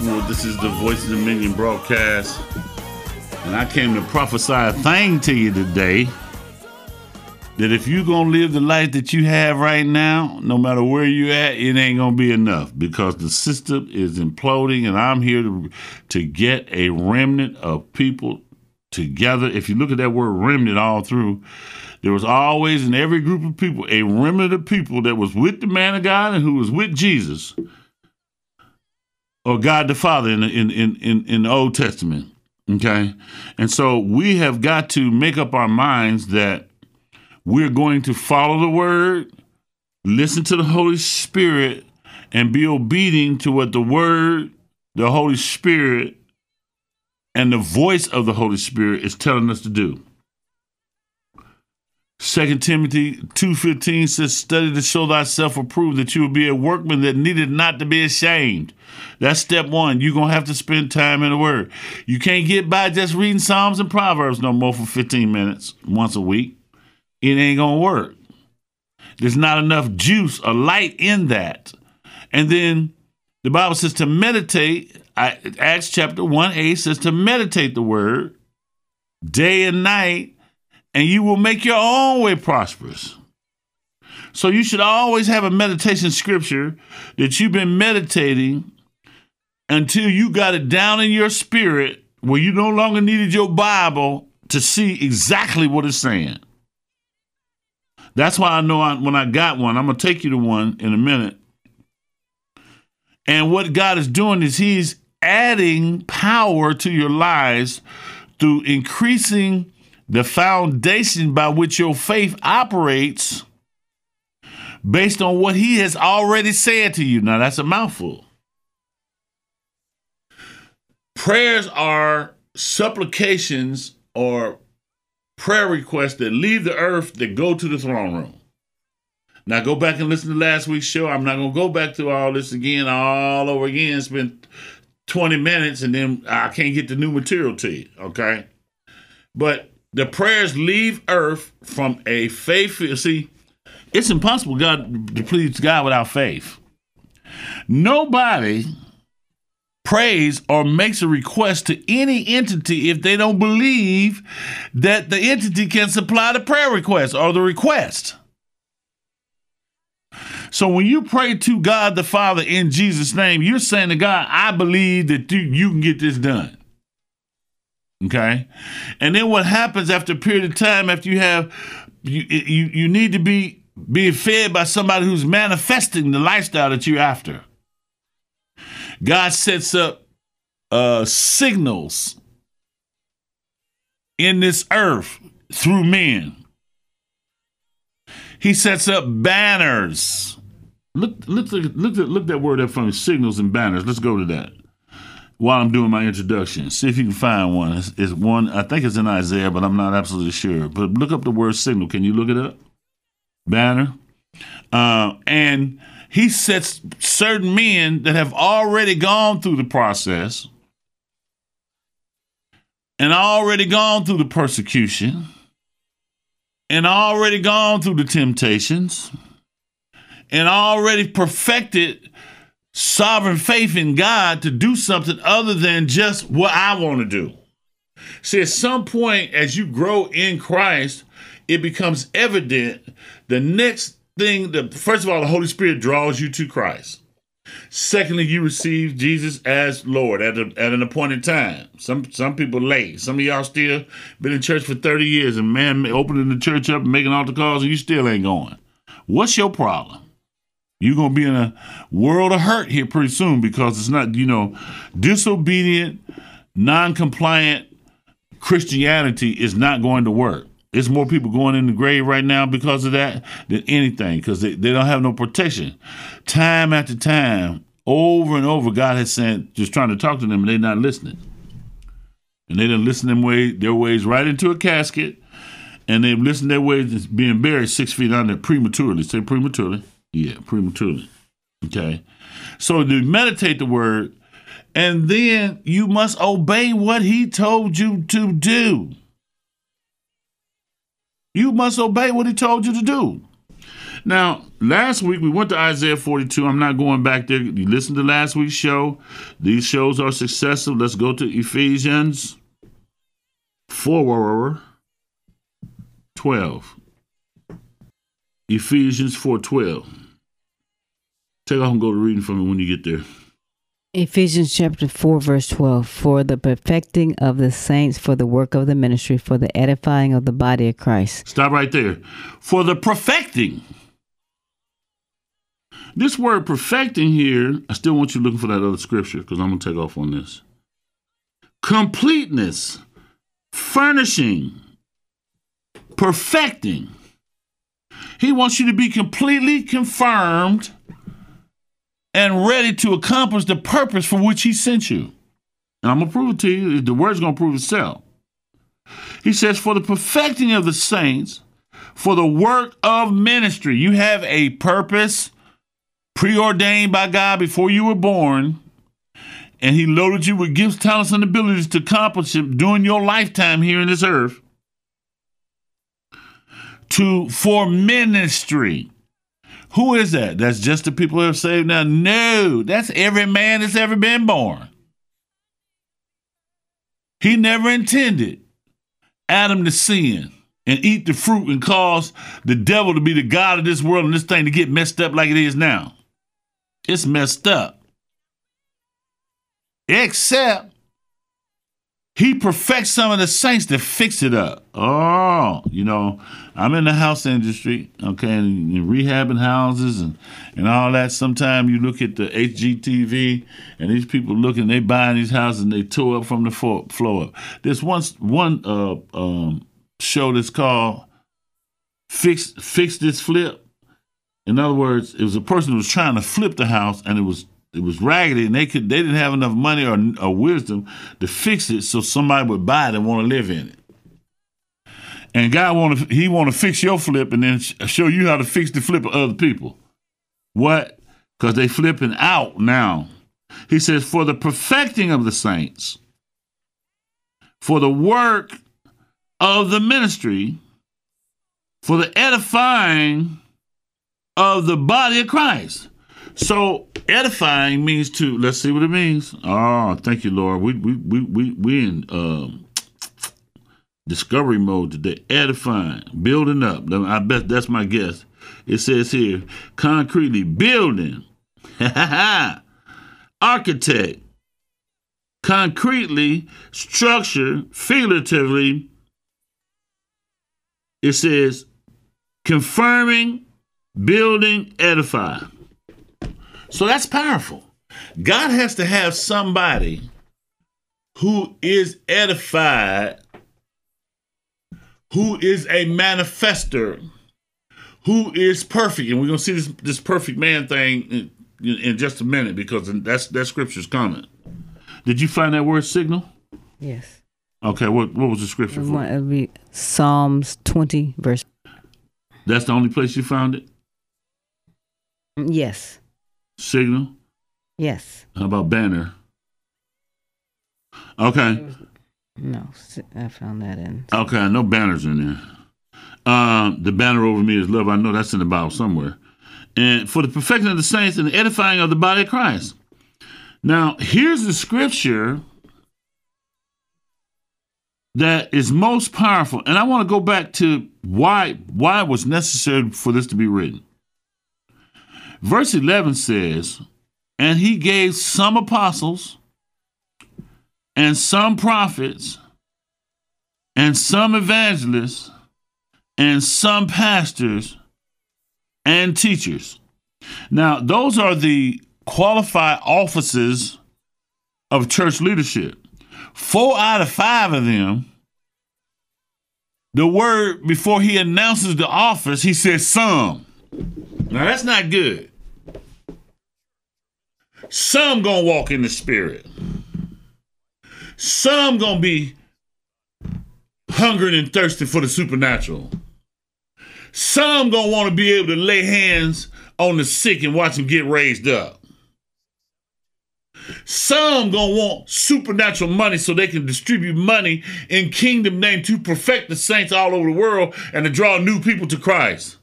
This is the Voice of the Dominion broadcast. And I came to prophesy a thing to you today that if you're going to live the life that you have right now, no matter where you're at, it ain't going to be enough because the system is imploding and I'm here to, to get a remnant of people together. If you look at that word remnant all through, there was always in every group of people a remnant of people that was with the man of God and who was with Jesus or God the Father in in, in, in, the Old Testament. Okay. And so we have got to make up our minds that we're going to follow the word, listen to the Holy Spirit, and be obedient to what the word, the Holy Spirit, and the voice of the Holy Spirit is telling us to do. 2 Timothy 2.15 says, Study to show thyself approved, that you will be a workman that needed not to be ashamed. That's step one. You're going to have to spend time in the Word. You can't get by just reading Psalms and Proverbs no more for 15 minutes once a week. It ain't going to work. There's not enough juice or light in that. And then the Bible says to meditate. I, Acts chapter 1 8 says to meditate the Word day and night and you will make your own way prosperous. So you should always have a meditation scripture that you've been meditating until you got it down in your spirit where you no longer needed your Bible to see exactly what it's saying. That's why I know I, when I got one, I'm going to take you to one in a minute. And what God is doing is He's adding power to your lives through increasing the foundation by which your faith operates based on what he has already said to you. Now, that's a mouthful. Prayers are supplications or prayer requests that leave the earth that go to the throne room. Now, go back and listen to last week's show. I'm not going to go back through all this again, all over again. Spend 20 minutes and then I can't get the new material to you, okay? But the prayers leave earth from a faith. See, it's impossible God to please God without faith. Nobody prays or makes a request to any entity if they don't believe that the entity can supply the prayer request or the request. So when you pray to God the Father in Jesus' name, you're saying to God, I believe that you, you can get this done. Okay. And then what happens after a period of time, after you have, you, you, you need to be being fed by somebody who's manifesting the lifestyle that you're after. God sets up uh, signals in this earth through men. He sets up banners. Look, look, look, look, look that word up from signals and banners. Let's go to that while I'm doing my introduction. See if you can find one. It's, it's, one, I think it's in Isaiah, but I'm not absolutely sure. But look up the word signal. Can you look it up? Banner. Uh, and he sets certain men that have already gone through the process and already gone through the persecution and already gone through the temptations and already perfected sovereign faith in God to do something other than just what I want to do. See, at some point, as you grow in Christ, it becomes evident the next thing, the first of all, the Holy Spirit draws you to Christ. Secondly, you receive Jesus as Lord at, a, at an appointed time. Some some people late. Some of y'all still been in church for 30 years and man opening the church up and making altar calls and you still ain't going. What's your problem? You're going to be in a world of hurt here pretty soon because it's not, you know, disobedient, non compliant Christianity is not going to work. There's more people going in the grave right now because of that than anything because they, they don't have no protection. Time after time, over and over, God has sent just trying to talk to them and they're not listening. And they didn't listen them way, their ways right into a casket and they've listened their way to being buried six feet under prematurely. Say prematurely. Yeah, prematurely. Okay. So to meditate the word, and then you must obey what he told you to do. You must obey what he told you to do. Now, last week we went to Isaiah 42. I'm not going back there. You listened to last week's show. These shows are successive. Let's go to Ephesians 4 12. Ephesians 4 12. Take off and go to reading for me when you get there. Ephesians chapter 4, verse 12 For the perfecting of the saints, for the work of the ministry, for the edifying of the body of Christ. Stop right there. For the perfecting. This word perfecting here, I still want you looking for that other scripture because I'm going to take off on this. Completeness, furnishing, perfecting. He wants you to be completely confirmed and ready to accomplish the purpose for which he sent you. And I'm going to prove it to you. The word's going to prove itself. He says, For the perfecting of the saints, for the work of ministry. You have a purpose preordained by God before you were born, and He loaded you with gifts, talents, and abilities to accomplish it during your lifetime here in this earth. To for ministry. Who is that? That's just the people who are saved now? No, that's every man that's ever been born. He never intended Adam to sin and eat the fruit and cause the devil to be the God of this world and this thing to get messed up like it is now. It's messed up. Except he perfects some of the saints to fix it up. Oh, you know, I'm in the house industry, okay, and, rehabbing houses and, and all that. Sometimes you look at the HGTV and these people looking, they buying these houses and they tore up from the floor, floor up. There's one one uh, um, show that's called "Fix Fix This Flip." In other words, it was a person who was trying to flip the house and it was it was raggedy and they could they didn't have enough money or, or wisdom to fix it so somebody would buy it and want to live in it. And God want to he want to fix your flip and then show you how to fix the flip of other people. What? Because they flipping out now. He says, for the perfecting of the saints, for the work of the ministry, for the edifying of the body of Christ. So edifying means to let's see what it means. Oh, thank you, Lord. We we we we we in um, discovery mode today. Edifying, building up. I bet that's my guess. It says here, concretely building. Architect. Concretely, structure, figuratively. It says confirming, building, edify. So that's powerful. God has to have somebody who is edified, who is a manifester, who is perfect. And we're going to see this, this perfect man thing in, in just a minute because that's that scripture's coming. Did you find that word signal? Yes. Okay, what what was the scripture for? It would be Psalms 20, verse. That's the only place you found it? Yes. Signal? Yes. How about banner? Okay. No, I found that in. Okay, no banners in there. Um, the banner over me is love. I know that's in the Bible somewhere. And for the perfection of the saints and the edifying of the body of Christ. Now, here's the scripture that is most powerful. And I want to go back to why why it was necessary for this to be written. Verse 11 says, And he gave some apostles, and some prophets, and some evangelists, and some pastors and teachers. Now, those are the qualified offices of church leadership. Four out of five of them, the word before he announces the office, he says some. Now that's not good. Some gonna walk in the spirit. Some gonna be hungering and thirsting for the supernatural. Some gonna want to be able to lay hands on the sick and watch them get raised up. Some gonna want supernatural money so they can distribute money in kingdom name to perfect the saints all over the world and to draw new people to Christ.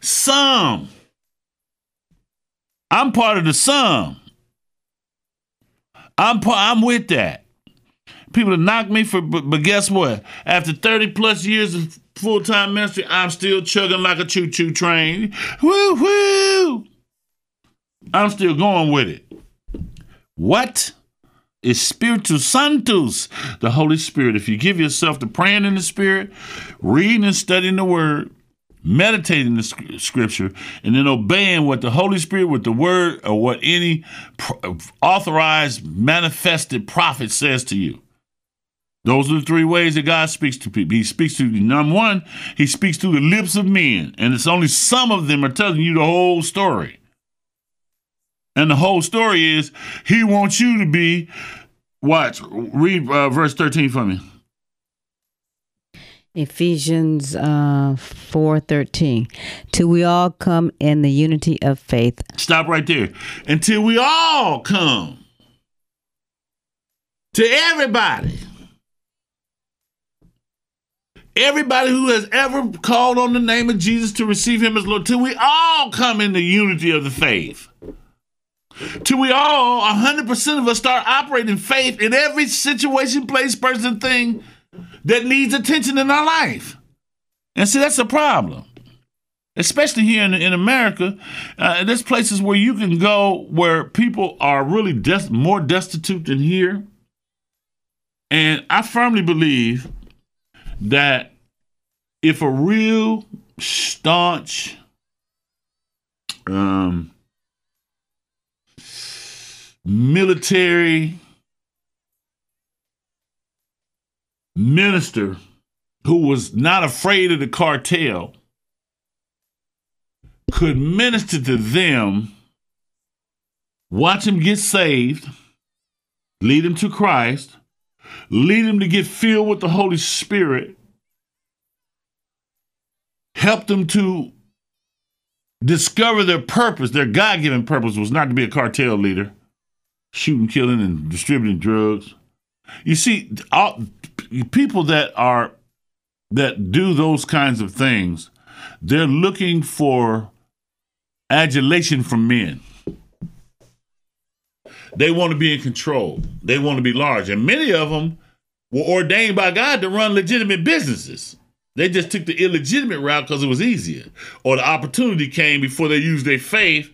Some. I'm part of the some. I'm part, I'm with that. People have knocked me for, but, but guess what? After 30 plus years of full time ministry, I'm still chugging like a choo choo train. Woo woo! I'm still going with it. What is Spiritus Sanctus? The Holy Spirit. If you give yourself to praying in the Spirit, reading and studying the Word, meditating the Scripture, and then obeying what the Holy Spirit, with the Word, or what any authorized, manifested prophet says to you. Those are the three ways that God speaks to people. He speaks to the number one, he speaks through the lips of men, and it's only some of them are telling you the whole story. And the whole story is he wants you to be. Watch, read uh, verse thirteen for me. Ephesians uh, four thirteen. Till we all come in the unity of faith. Stop right there. Until we all come to everybody. Everybody who has ever called on the name of Jesus to receive him as Lord, till we all come in the unity of the faith. Till we all, 100% of us, start operating faith in every situation, place, person, thing that needs attention in our life. And see, that's a problem. Especially here in, in America, uh, there's places where you can go where people are really des- more destitute than here. And I firmly believe that if a real staunch, um, military minister who was not afraid of the cartel could minister to them, watch them get saved, lead them to Christ, lead them to get filled with the Holy Spirit, help them to discover their purpose. Their God given purpose was not to be a cartel leader, shooting, killing, and distributing drugs. You see, all, people that are that do those kinds of things, they're looking for adulation from men. They want to be in control. They want to be large. And many of them were ordained by God to run legitimate businesses. They just took the illegitimate route because it was easier. Or the opportunity came before they used their faith,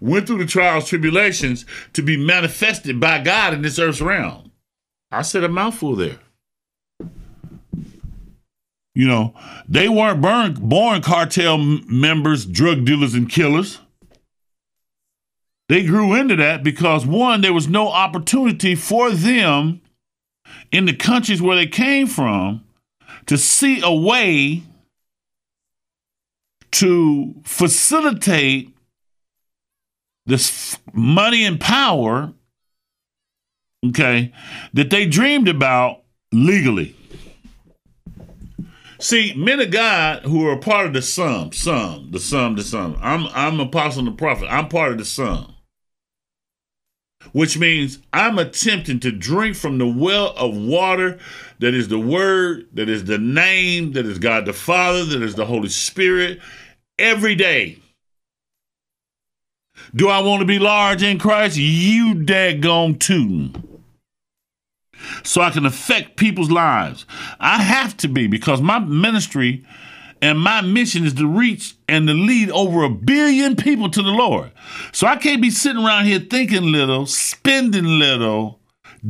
went through the trials, tribulations to be manifested by God in this earth's realm. I said a mouthful there. You know, they weren't born, born cartel members, drug dealers, and killers. They grew into that because, one, there was no opportunity for them in the countries where they came from to see a way to facilitate this money and power, okay, that they dreamed about legally. See, men of God who are part of the some, some, the some, the some. I'm I'm apostle and prophet. I'm part of the some. Which means I'm attempting to drink from the well of water that is the word, that is the name, that is God the Father, that is the Holy Spirit every day. Do I want to be large in Christ? You daggone too so I can affect people's lives. I have to be because my ministry and my mission is to reach and to lead over a billion people to the Lord. So I can't be sitting around here thinking little, spending little,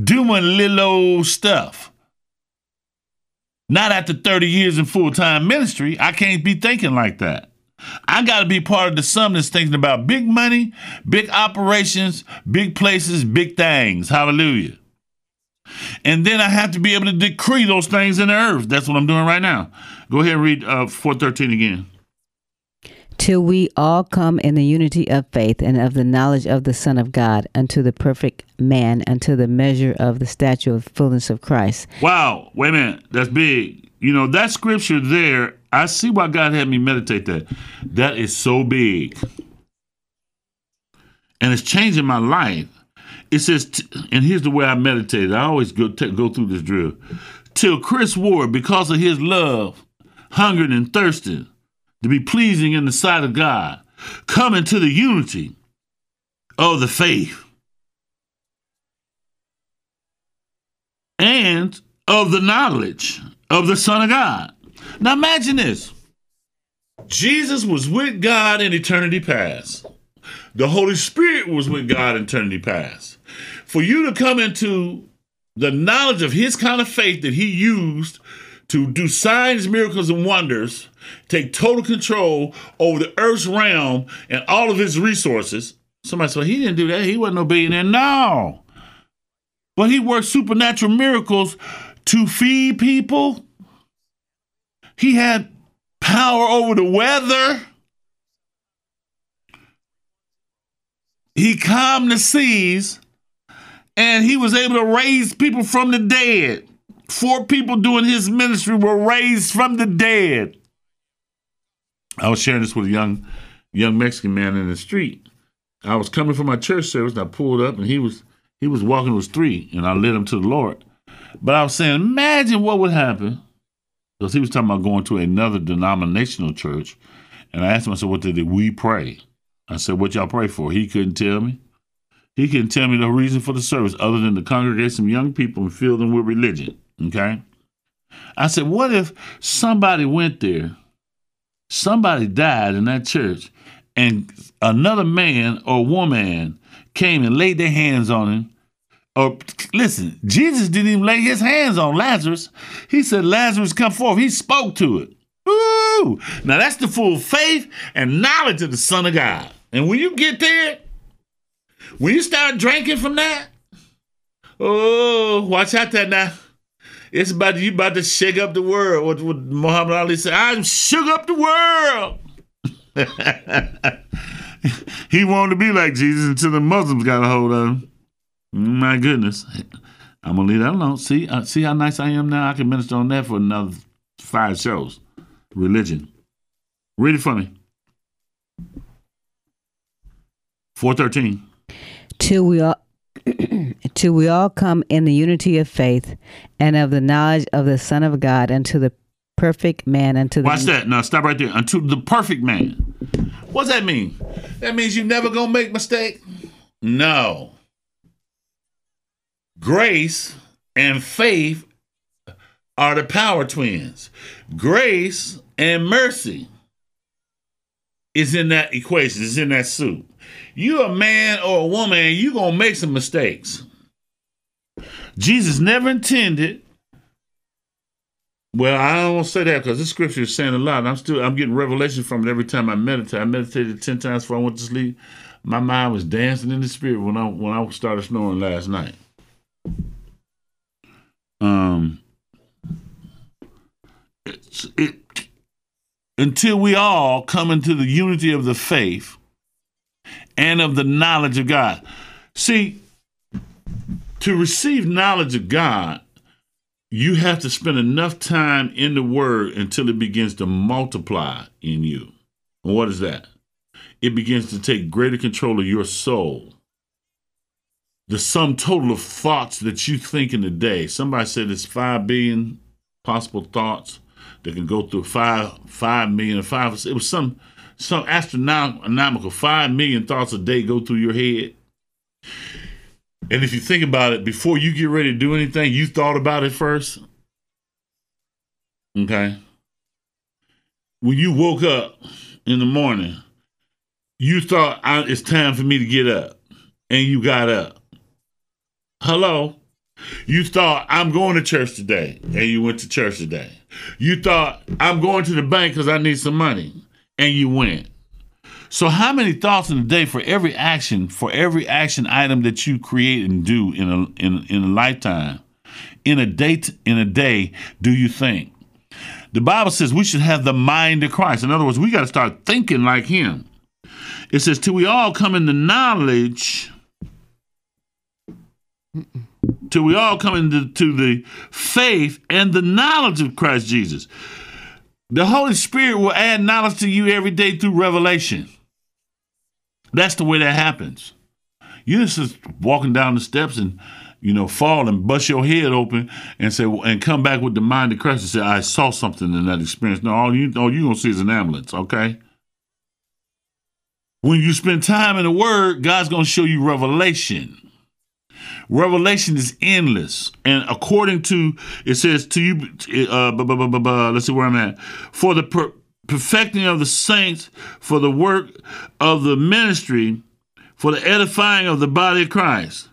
doing little stuff. Not after 30 years in full time ministry, I can't be thinking like that. I got to be part of the some that's thinking about big money, big operations, big places, big things. Hallelujah. And then I have to be able to decree those things in the earth. That's what I'm doing right now. Go ahead and read uh, 413 again. till we all come in the unity of faith and of the knowledge of the Son of God, unto the perfect man, unto the measure of the stature of fullness of Christ. Wow, wait a minute. That's big. You know, that scripture there, I see why God had me meditate that. That is so big. And it's changing my life. It says, and here's the way I meditated. I always go, t- go through this drill. Till Chris Ward, because of his love, hungered and thirsted to be pleasing in the sight of God, come into the unity of the faith and of the knowledge of the Son of God. Now imagine this Jesus was with God in eternity past, the Holy Spirit was with God in eternity past. For you to come into the knowledge of his kind of faith that he used to do signs, miracles, and wonders, take total control over the earth's realm and all of his resources. Somebody said, he didn't do that. He wasn't no billionaire. No. But he worked supernatural miracles to feed people. He had power over the weather. He calmed the seas and he was able to raise people from the dead. Four people doing his ministry were raised from the dead. I was sharing this with a young young Mexican man in the street. I was coming from my church service and I pulled up and he was he was walking was three and I led him to the Lord. But I was saying, imagine what would happen. Because he was talking about going to another denominational church. And I asked him, I said, what did we pray? I said, what y'all pray for? He couldn't tell me. He can't tell me the reason for the service other than to congregate some young people and fill them with religion. Okay. I said, what if somebody went there, somebody died in that church, and another man or woman came and laid their hands on him? Or listen, Jesus didn't even lay his hands on Lazarus. He said, Lazarus, come forth. He spoke to it. Ooh. Now that's the full faith and knowledge of the Son of God. And when you get there, when you start drinking from that, oh, watch out there now. It's about you about to shake up the world. What, what Muhammad Ali said, I'm shook up the world. he wanted to be like Jesus until the Muslims got a hold of him. My goodness. I'm gonna leave that alone. See, uh, see how nice I am now. I can minister on that for another five shows. Religion. Read it for me. Four thirteen. Till we all till we all come in the unity of faith and of the knowledge of the Son of God unto the perfect man unto the Watch that. Now stop right there. Unto the perfect man. What's that mean? That means you never gonna make mistake? No. Grace and faith are the power twins. Grace and mercy is in that equation, is in that soup. You a man or a woman, you gonna make some mistakes. Jesus never intended well, I don't want to say that because this scripture is saying a lot. I'm still I'm getting revelation from it every time I meditate. I meditated ten times before I went to sleep. My mind was dancing in the spirit when I when I started snoring last night. Um, it's, it until we all come into the unity of the faith and of the knowledge of God. See, to receive knowledge of God you have to spend enough time in the word until it begins to multiply in you. And what is that? It begins to take greater control of your soul. The sum total of thoughts that you think in a day. Somebody said it's five billion possible thoughts that can go through five five million five. It was some some astronomical five million thoughts a day go through your head. And if you think about it, before you get ready to do anything, you thought about it first. Okay. When you woke up in the morning, you thought it's time for me to get up, and you got up. Hello? You thought I'm going to church today, and you went to church today. You thought I'm going to the bank because I need some money, and you went. So, how many thoughts in a day for every action, for every action item that you create and do in a in, in a lifetime, in a date, in a day, do you think? The Bible says we should have the mind of Christ. In other words, we got to start thinking like Him. It says, till we all come into knowledge, till we all come into to the faith and the knowledge of Christ Jesus. The Holy Spirit will add knowledge to you every day through revelation. That's the way that happens. You just walking down the steps and you know fall and bust your head open and say and come back with the mind of Christ and say I saw something in that experience. No, all you all you gonna see is an ambulance. Okay. When you spend time in the Word, God's gonna show you revelation. Revelation is endless, and according to it says to you, uh, bu- bu- bu- let's see where I'm at. For the per- perfecting of the saints, for the work of the ministry, for the edifying of the body of Christ,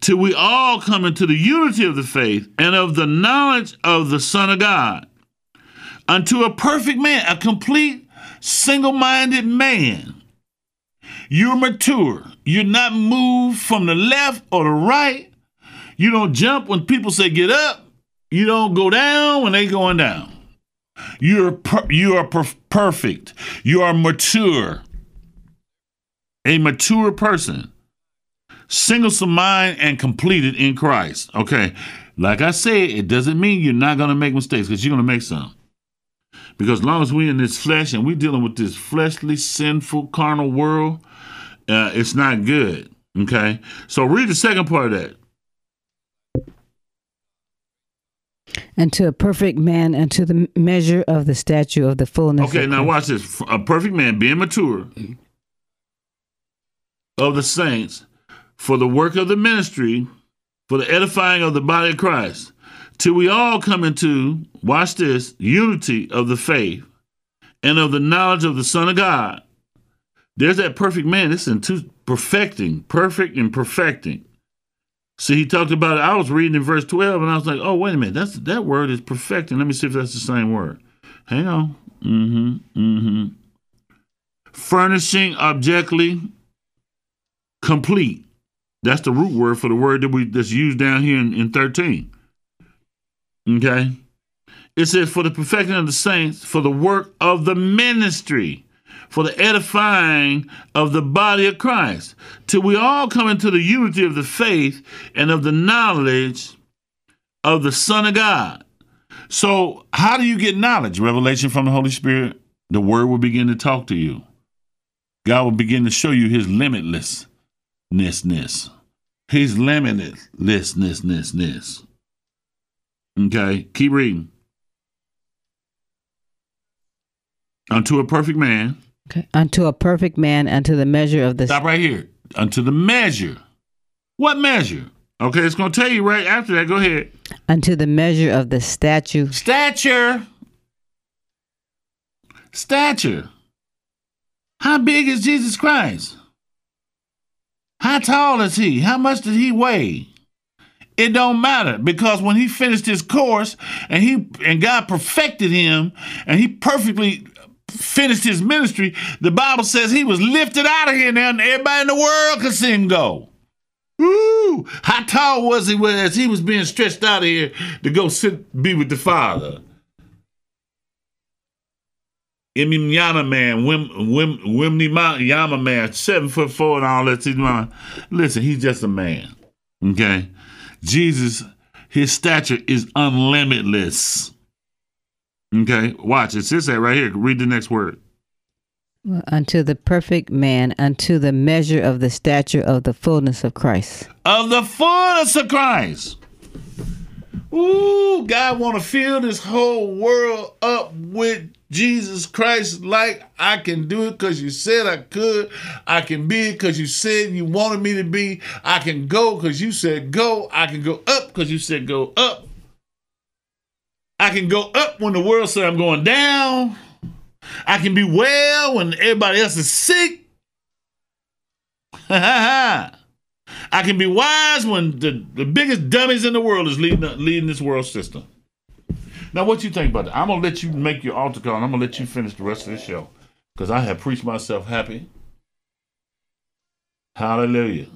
till we all come into the unity of the faith and of the knowledge of the Son of God, unto a perfect man, a complete, single-minded man. You're mature. You're not moved from the left or the right. You don't jump when people say get up. You don't go down when they going down. You're per- you are per- perfect. You are mature. A mature person. Single of mind and completed in Christ. Okay. Like I said, it doesn't mean you're not gonna make mistakes, because you're gonna make some. Because as long as we're in this flesh and we're dealing with this fleshly, sinful, carnal world, uh, it's not good. Okay. So read the second part of that. And to a perfect man, and to the measure of the stature of the fullness. Okay, now watch this. A perfect man being mature of the saints for the work of the ministry, for the edifying of the body of Christ, till we all come into, watch this, unity of the faith and of the knowledge of the Son of God. There's that perfect man. It's into perfecting, perfect and perfecting. See, he talked about it. I was reading in verse 12 and I was like, oh, wait a minute. That's that word is perfecting. Let me see if that's the same word. Hang on. Mm-hmm. Mm-hmm. Furnishing objectively complete. That's the root word for the word that we that's used down here in, in 13. Okay. It says, for the perfecting of the saints, for the work of the ministry, for the edifying of the body of Christ, till we all come into the unity of the faith and of the knowledge of the Son of God. So, how do you get knowledge? Revelation from the Holy Spirit. The Word will begin to talk to you. God will begin to show you His limitlessness, His limitlessness. Okay, keep reading. Unto a perfect man. Okay. Unto a perfect man, unto the measure of the Stop right here. Unto the measure. What measure? Okay, it's going to tell you right after that. Go ahead. unto the measure of the statue Stature. Stature. How big is Jesus Christ? How tall is he? How much did he weigh? It don't matter because when he finished his course and he and God perfected him and he perfectly finished his ministry, the Bible says he was lifted out of here now and everybody in the world could see him go. Ooh, how tall was he as he was being stretched out of here to go sit be with the Father? Imyana man, Wim Wim Wimney Ma- Yama man, seven foot four and all that. Listen, he's just a man. Okay. Jesus, his stature is unlimitless. Okay, watch. It says that right here. Read the next word. unto the perfect man, unto the measure of the stature of the fullness of Christ. Of the fullness of Christ. Ooh, God want to fill this whole world up with Jesus Christ like I can do it because you said I could. I can be it because you said you wanted me to be. I can go because you said go. I can go up because you said go up. I can go up when the world said I'm going down. I can be well when everybody else is sick. I can be wise when the, the biggest dummies in the world is leading leading this world system. Now, what you think about that? I'm gonna let you make your altar call, and I'm gonna let you finish the rest of the show because I have preached myself happy. Hallelujah.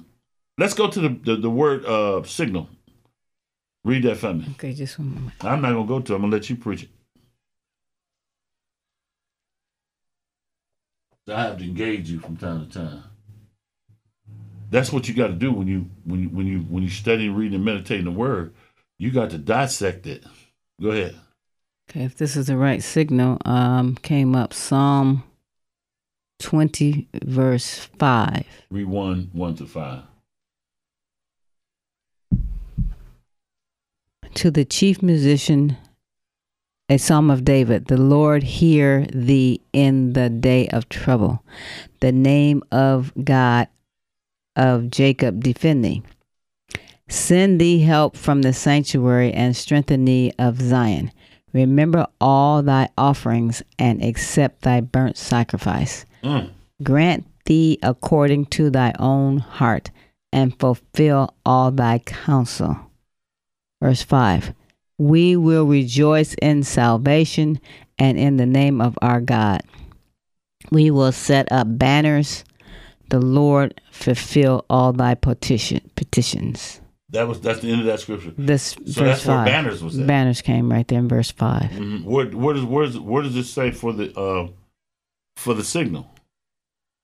Let's go to the the, the word uh, signal. Read that for me. Okay, just one moment. I'm not going to go to it. I'm going to let you preach it. I have to engage you from time to time. That's what you got to do when you when you when you when you study, read, and meditate the Word. You got to dissect it. Go ahead. Okay, if this is the right signal, um, came up Psalm twenty verse five. Read one one to five. To the chief musician, a psalm of David, the Lord hear thee in the day of trouble. The name of God of Jacob defend thee. Send thee help from the sanctuary and strengthen thee of Zion. Remember all thy offerings and accept thy burnt sacrifice. Mm. Grant thee according to thy own heart and fulfill all thy counsel. Verse 5 We will rejoice in salvation and in the name of our God. We will set up banners. The Lord fulfill all thy petition, petitions. That was that's the end of that scripture. This So verse that's where 5. banners was at. Banners came right there in verse 5. Mhm. Where where does where does where does it say for the uh for the signal?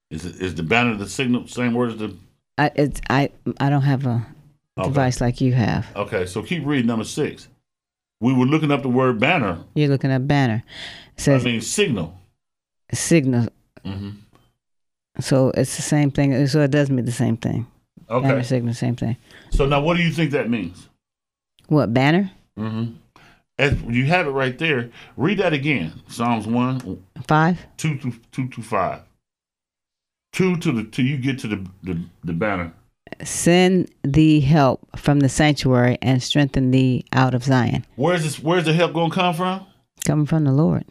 Is it is the banner the signal same word as the I, it's, I, I don't have a Okay. device like you have. Okay, so keep reading number six. We were looking up the word banner. You're looking at banner. It I mean signal. signal. hmm So it's the same thing. So it does mean the same thing. Okay. Banner, signal, same thing. So now, what do you think that means? What banner? Mm-hmm. As you have it right there. Read that again. Psalms one, Five. two to two to five. Two to the till you get to the the, the banner. Send thee help from the sanctuary and strengthen thee out of Zion. Where's this? Where's the help gonna come from? Coming from the Lord.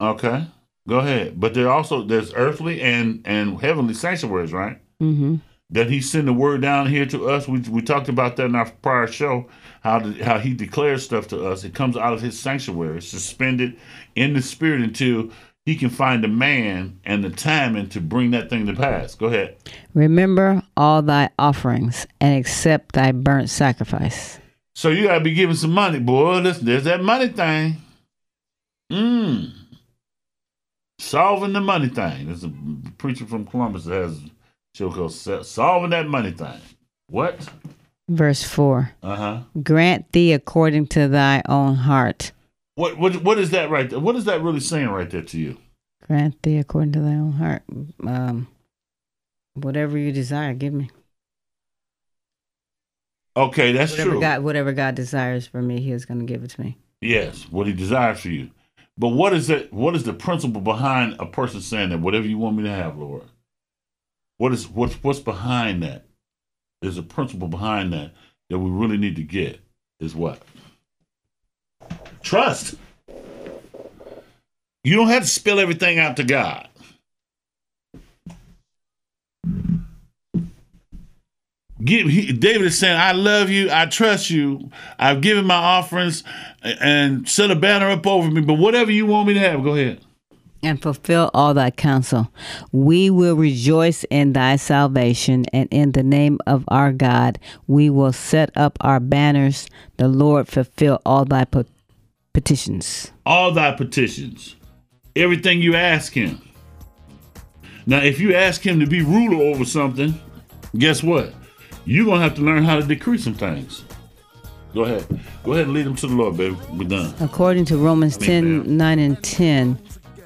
Okay, go ahead. But there also there's earthly and and heavenly sanctuaries, right? Mm-hmm. That He send the word down here to us. We we talked about that in our prior show. How the, how He declares stuff to us. It comes out of His sanctuary, suspended in the spirit until He can find the man and the timing to bring that thing to pass. Go ahead. Remember all thy offerings and accept thy burnt sacrifice. So you gotta be giving some money, boy. Listen, there's that money thing. Mmm. Solving the money thing. There's a preacher from Columbus that has a show called Solving That Money Thing. What? Verse 4 Uh huh. Grant thee according to thy own heart. What what what is that right there? What is that really saying right there to you? Grant thee according to thy own heart. Um, whatever you desire, give me. Okay, that's Whatever true. God, whatever God desires for me, He is going to give it to me. yes, what he desires for you. But what is it? What is the principle behind a person saying that whatever you want me to have, Lord? What is what's what's behind that? There's a principle behind that that we really need to get. Is what? Trust. You don't have to spill everything out to God. Give, he, David is saying, I love you, I trust you, I've given my offerings and set a banner up over me, but whatever you want me to have, go ahead. and fulfill all thy counsel. We will rejoice in thy salvation, and in the name of our God, we will set up our banners. The Lord fulfill all thy petitions. All thy petitions, everything you ask him. Now, if you ask him to be ruler over something, guess what? You're going to have to learn how to decree some things. Go ahead. Go ahead and lead them to the Lord, baby. We're done. According to Romans mean, 10 ma'am. 9 and 10,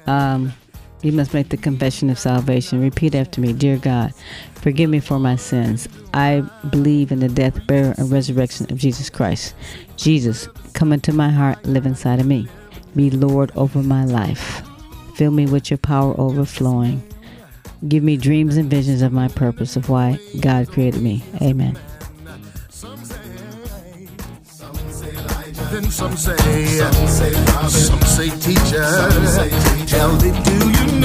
um, you must make the confession of salvation. Repeat after me Dear God, forgive me for my sins. I believe in the death, burial, and resurrection of Jesus Christ. Jesus, come into my heart, live inside of me. Be Lord over my life. Fill me with your power overflowing. Give me dreams and visions of my purpose, of why God created me. Amen. Then some say, Some say prophet. some say teacher. Some say teacher. Hell, they do